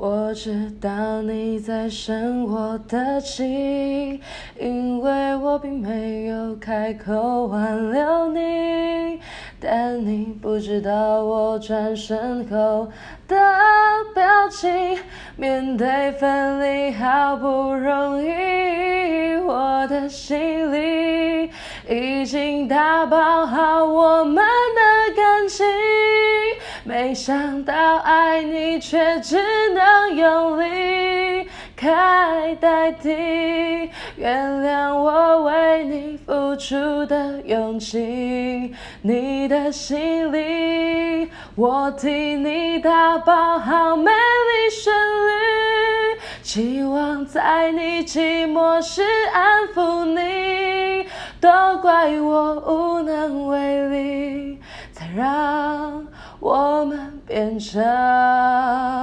我知道你在生我的气，因为我并没有开口挽留你，但你不知道我转身后的表情。面对分离好不容易，我的心里已经打包好我们。没想到爱你却只能用离开代替，原谅我为你付出的勇气。你的心里，我替你打包好美丽旋律，期望在你寂寞时安抚你。都怪我无能为力，才让。我们变成。